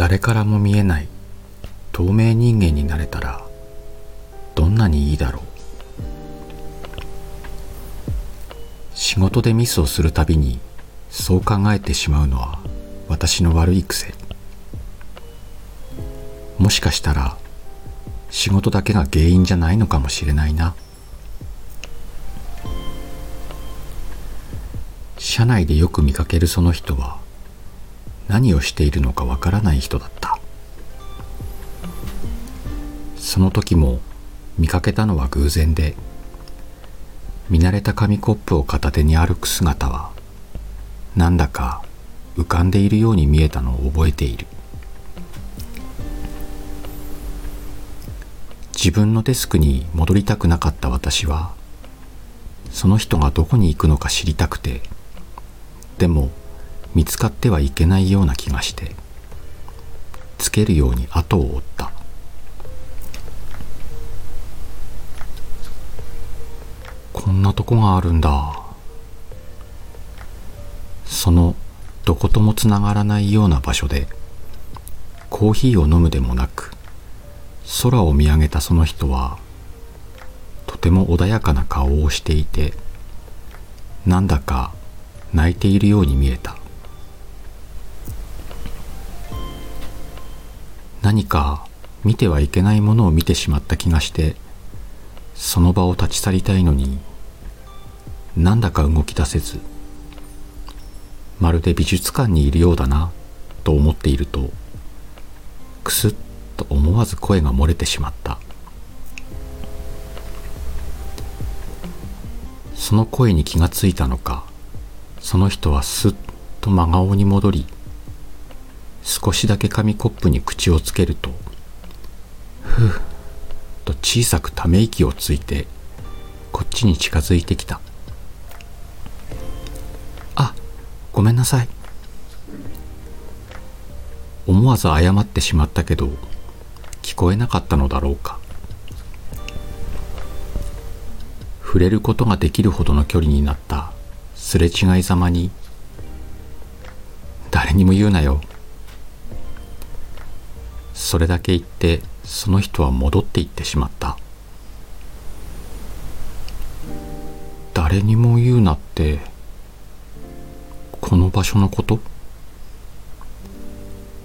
誰からも見えない透明人間になれたらどんなにいいだろう。仕事でミスをするたびにそう考えてしまうのは私の悪い癖。もしかしたら仕事だけが原因じゃないのかもしれないな。社内でよく見かけるその人は何をしているのかわからない人だった。その時も見かけたのは偶然で見慣れた紙コップを片手に歩く姿はなんだか浮かんでいるように見えたのを覚えている。自分のデスクに戻りたくなかった私はその人がどこに行くのか知りたくてでも見つかってはいけないような気がしてつけるように後を追った。こんなとこがあるんだ。そのどこともつながらないような場所でコーヒーを飲むでもなく空を見上げたその人はとても穏やかな顔をしていてなんだか泣いているように見えた。何か見てはいけないものを見てしまった気がしてその場を立ち去りたいのになんだか動き出せずまるで美術館にいるようだなと思っているとくすっと思わず声が漏れてしまった。その声に気がついたのかその人はすっと真顔に戻り少しだけ紙コップに口をつけるとふうと小さくため息をついてこっちに近づいてきた。あごめんなさい。思わず謝ってしまったけど聞こえなかったのだろうか。触れることができるほどの距離になったすれ違いざまに誰にも言うなよ。それだけ言ってその人は戻っていってしまった。誰にも言うなってこの場所のこと？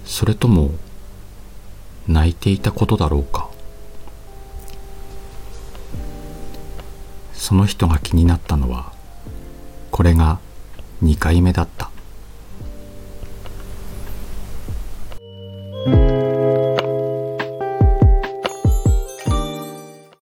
それとも泣いていたことだろうか？その人が気になったのはこれが2回目だった。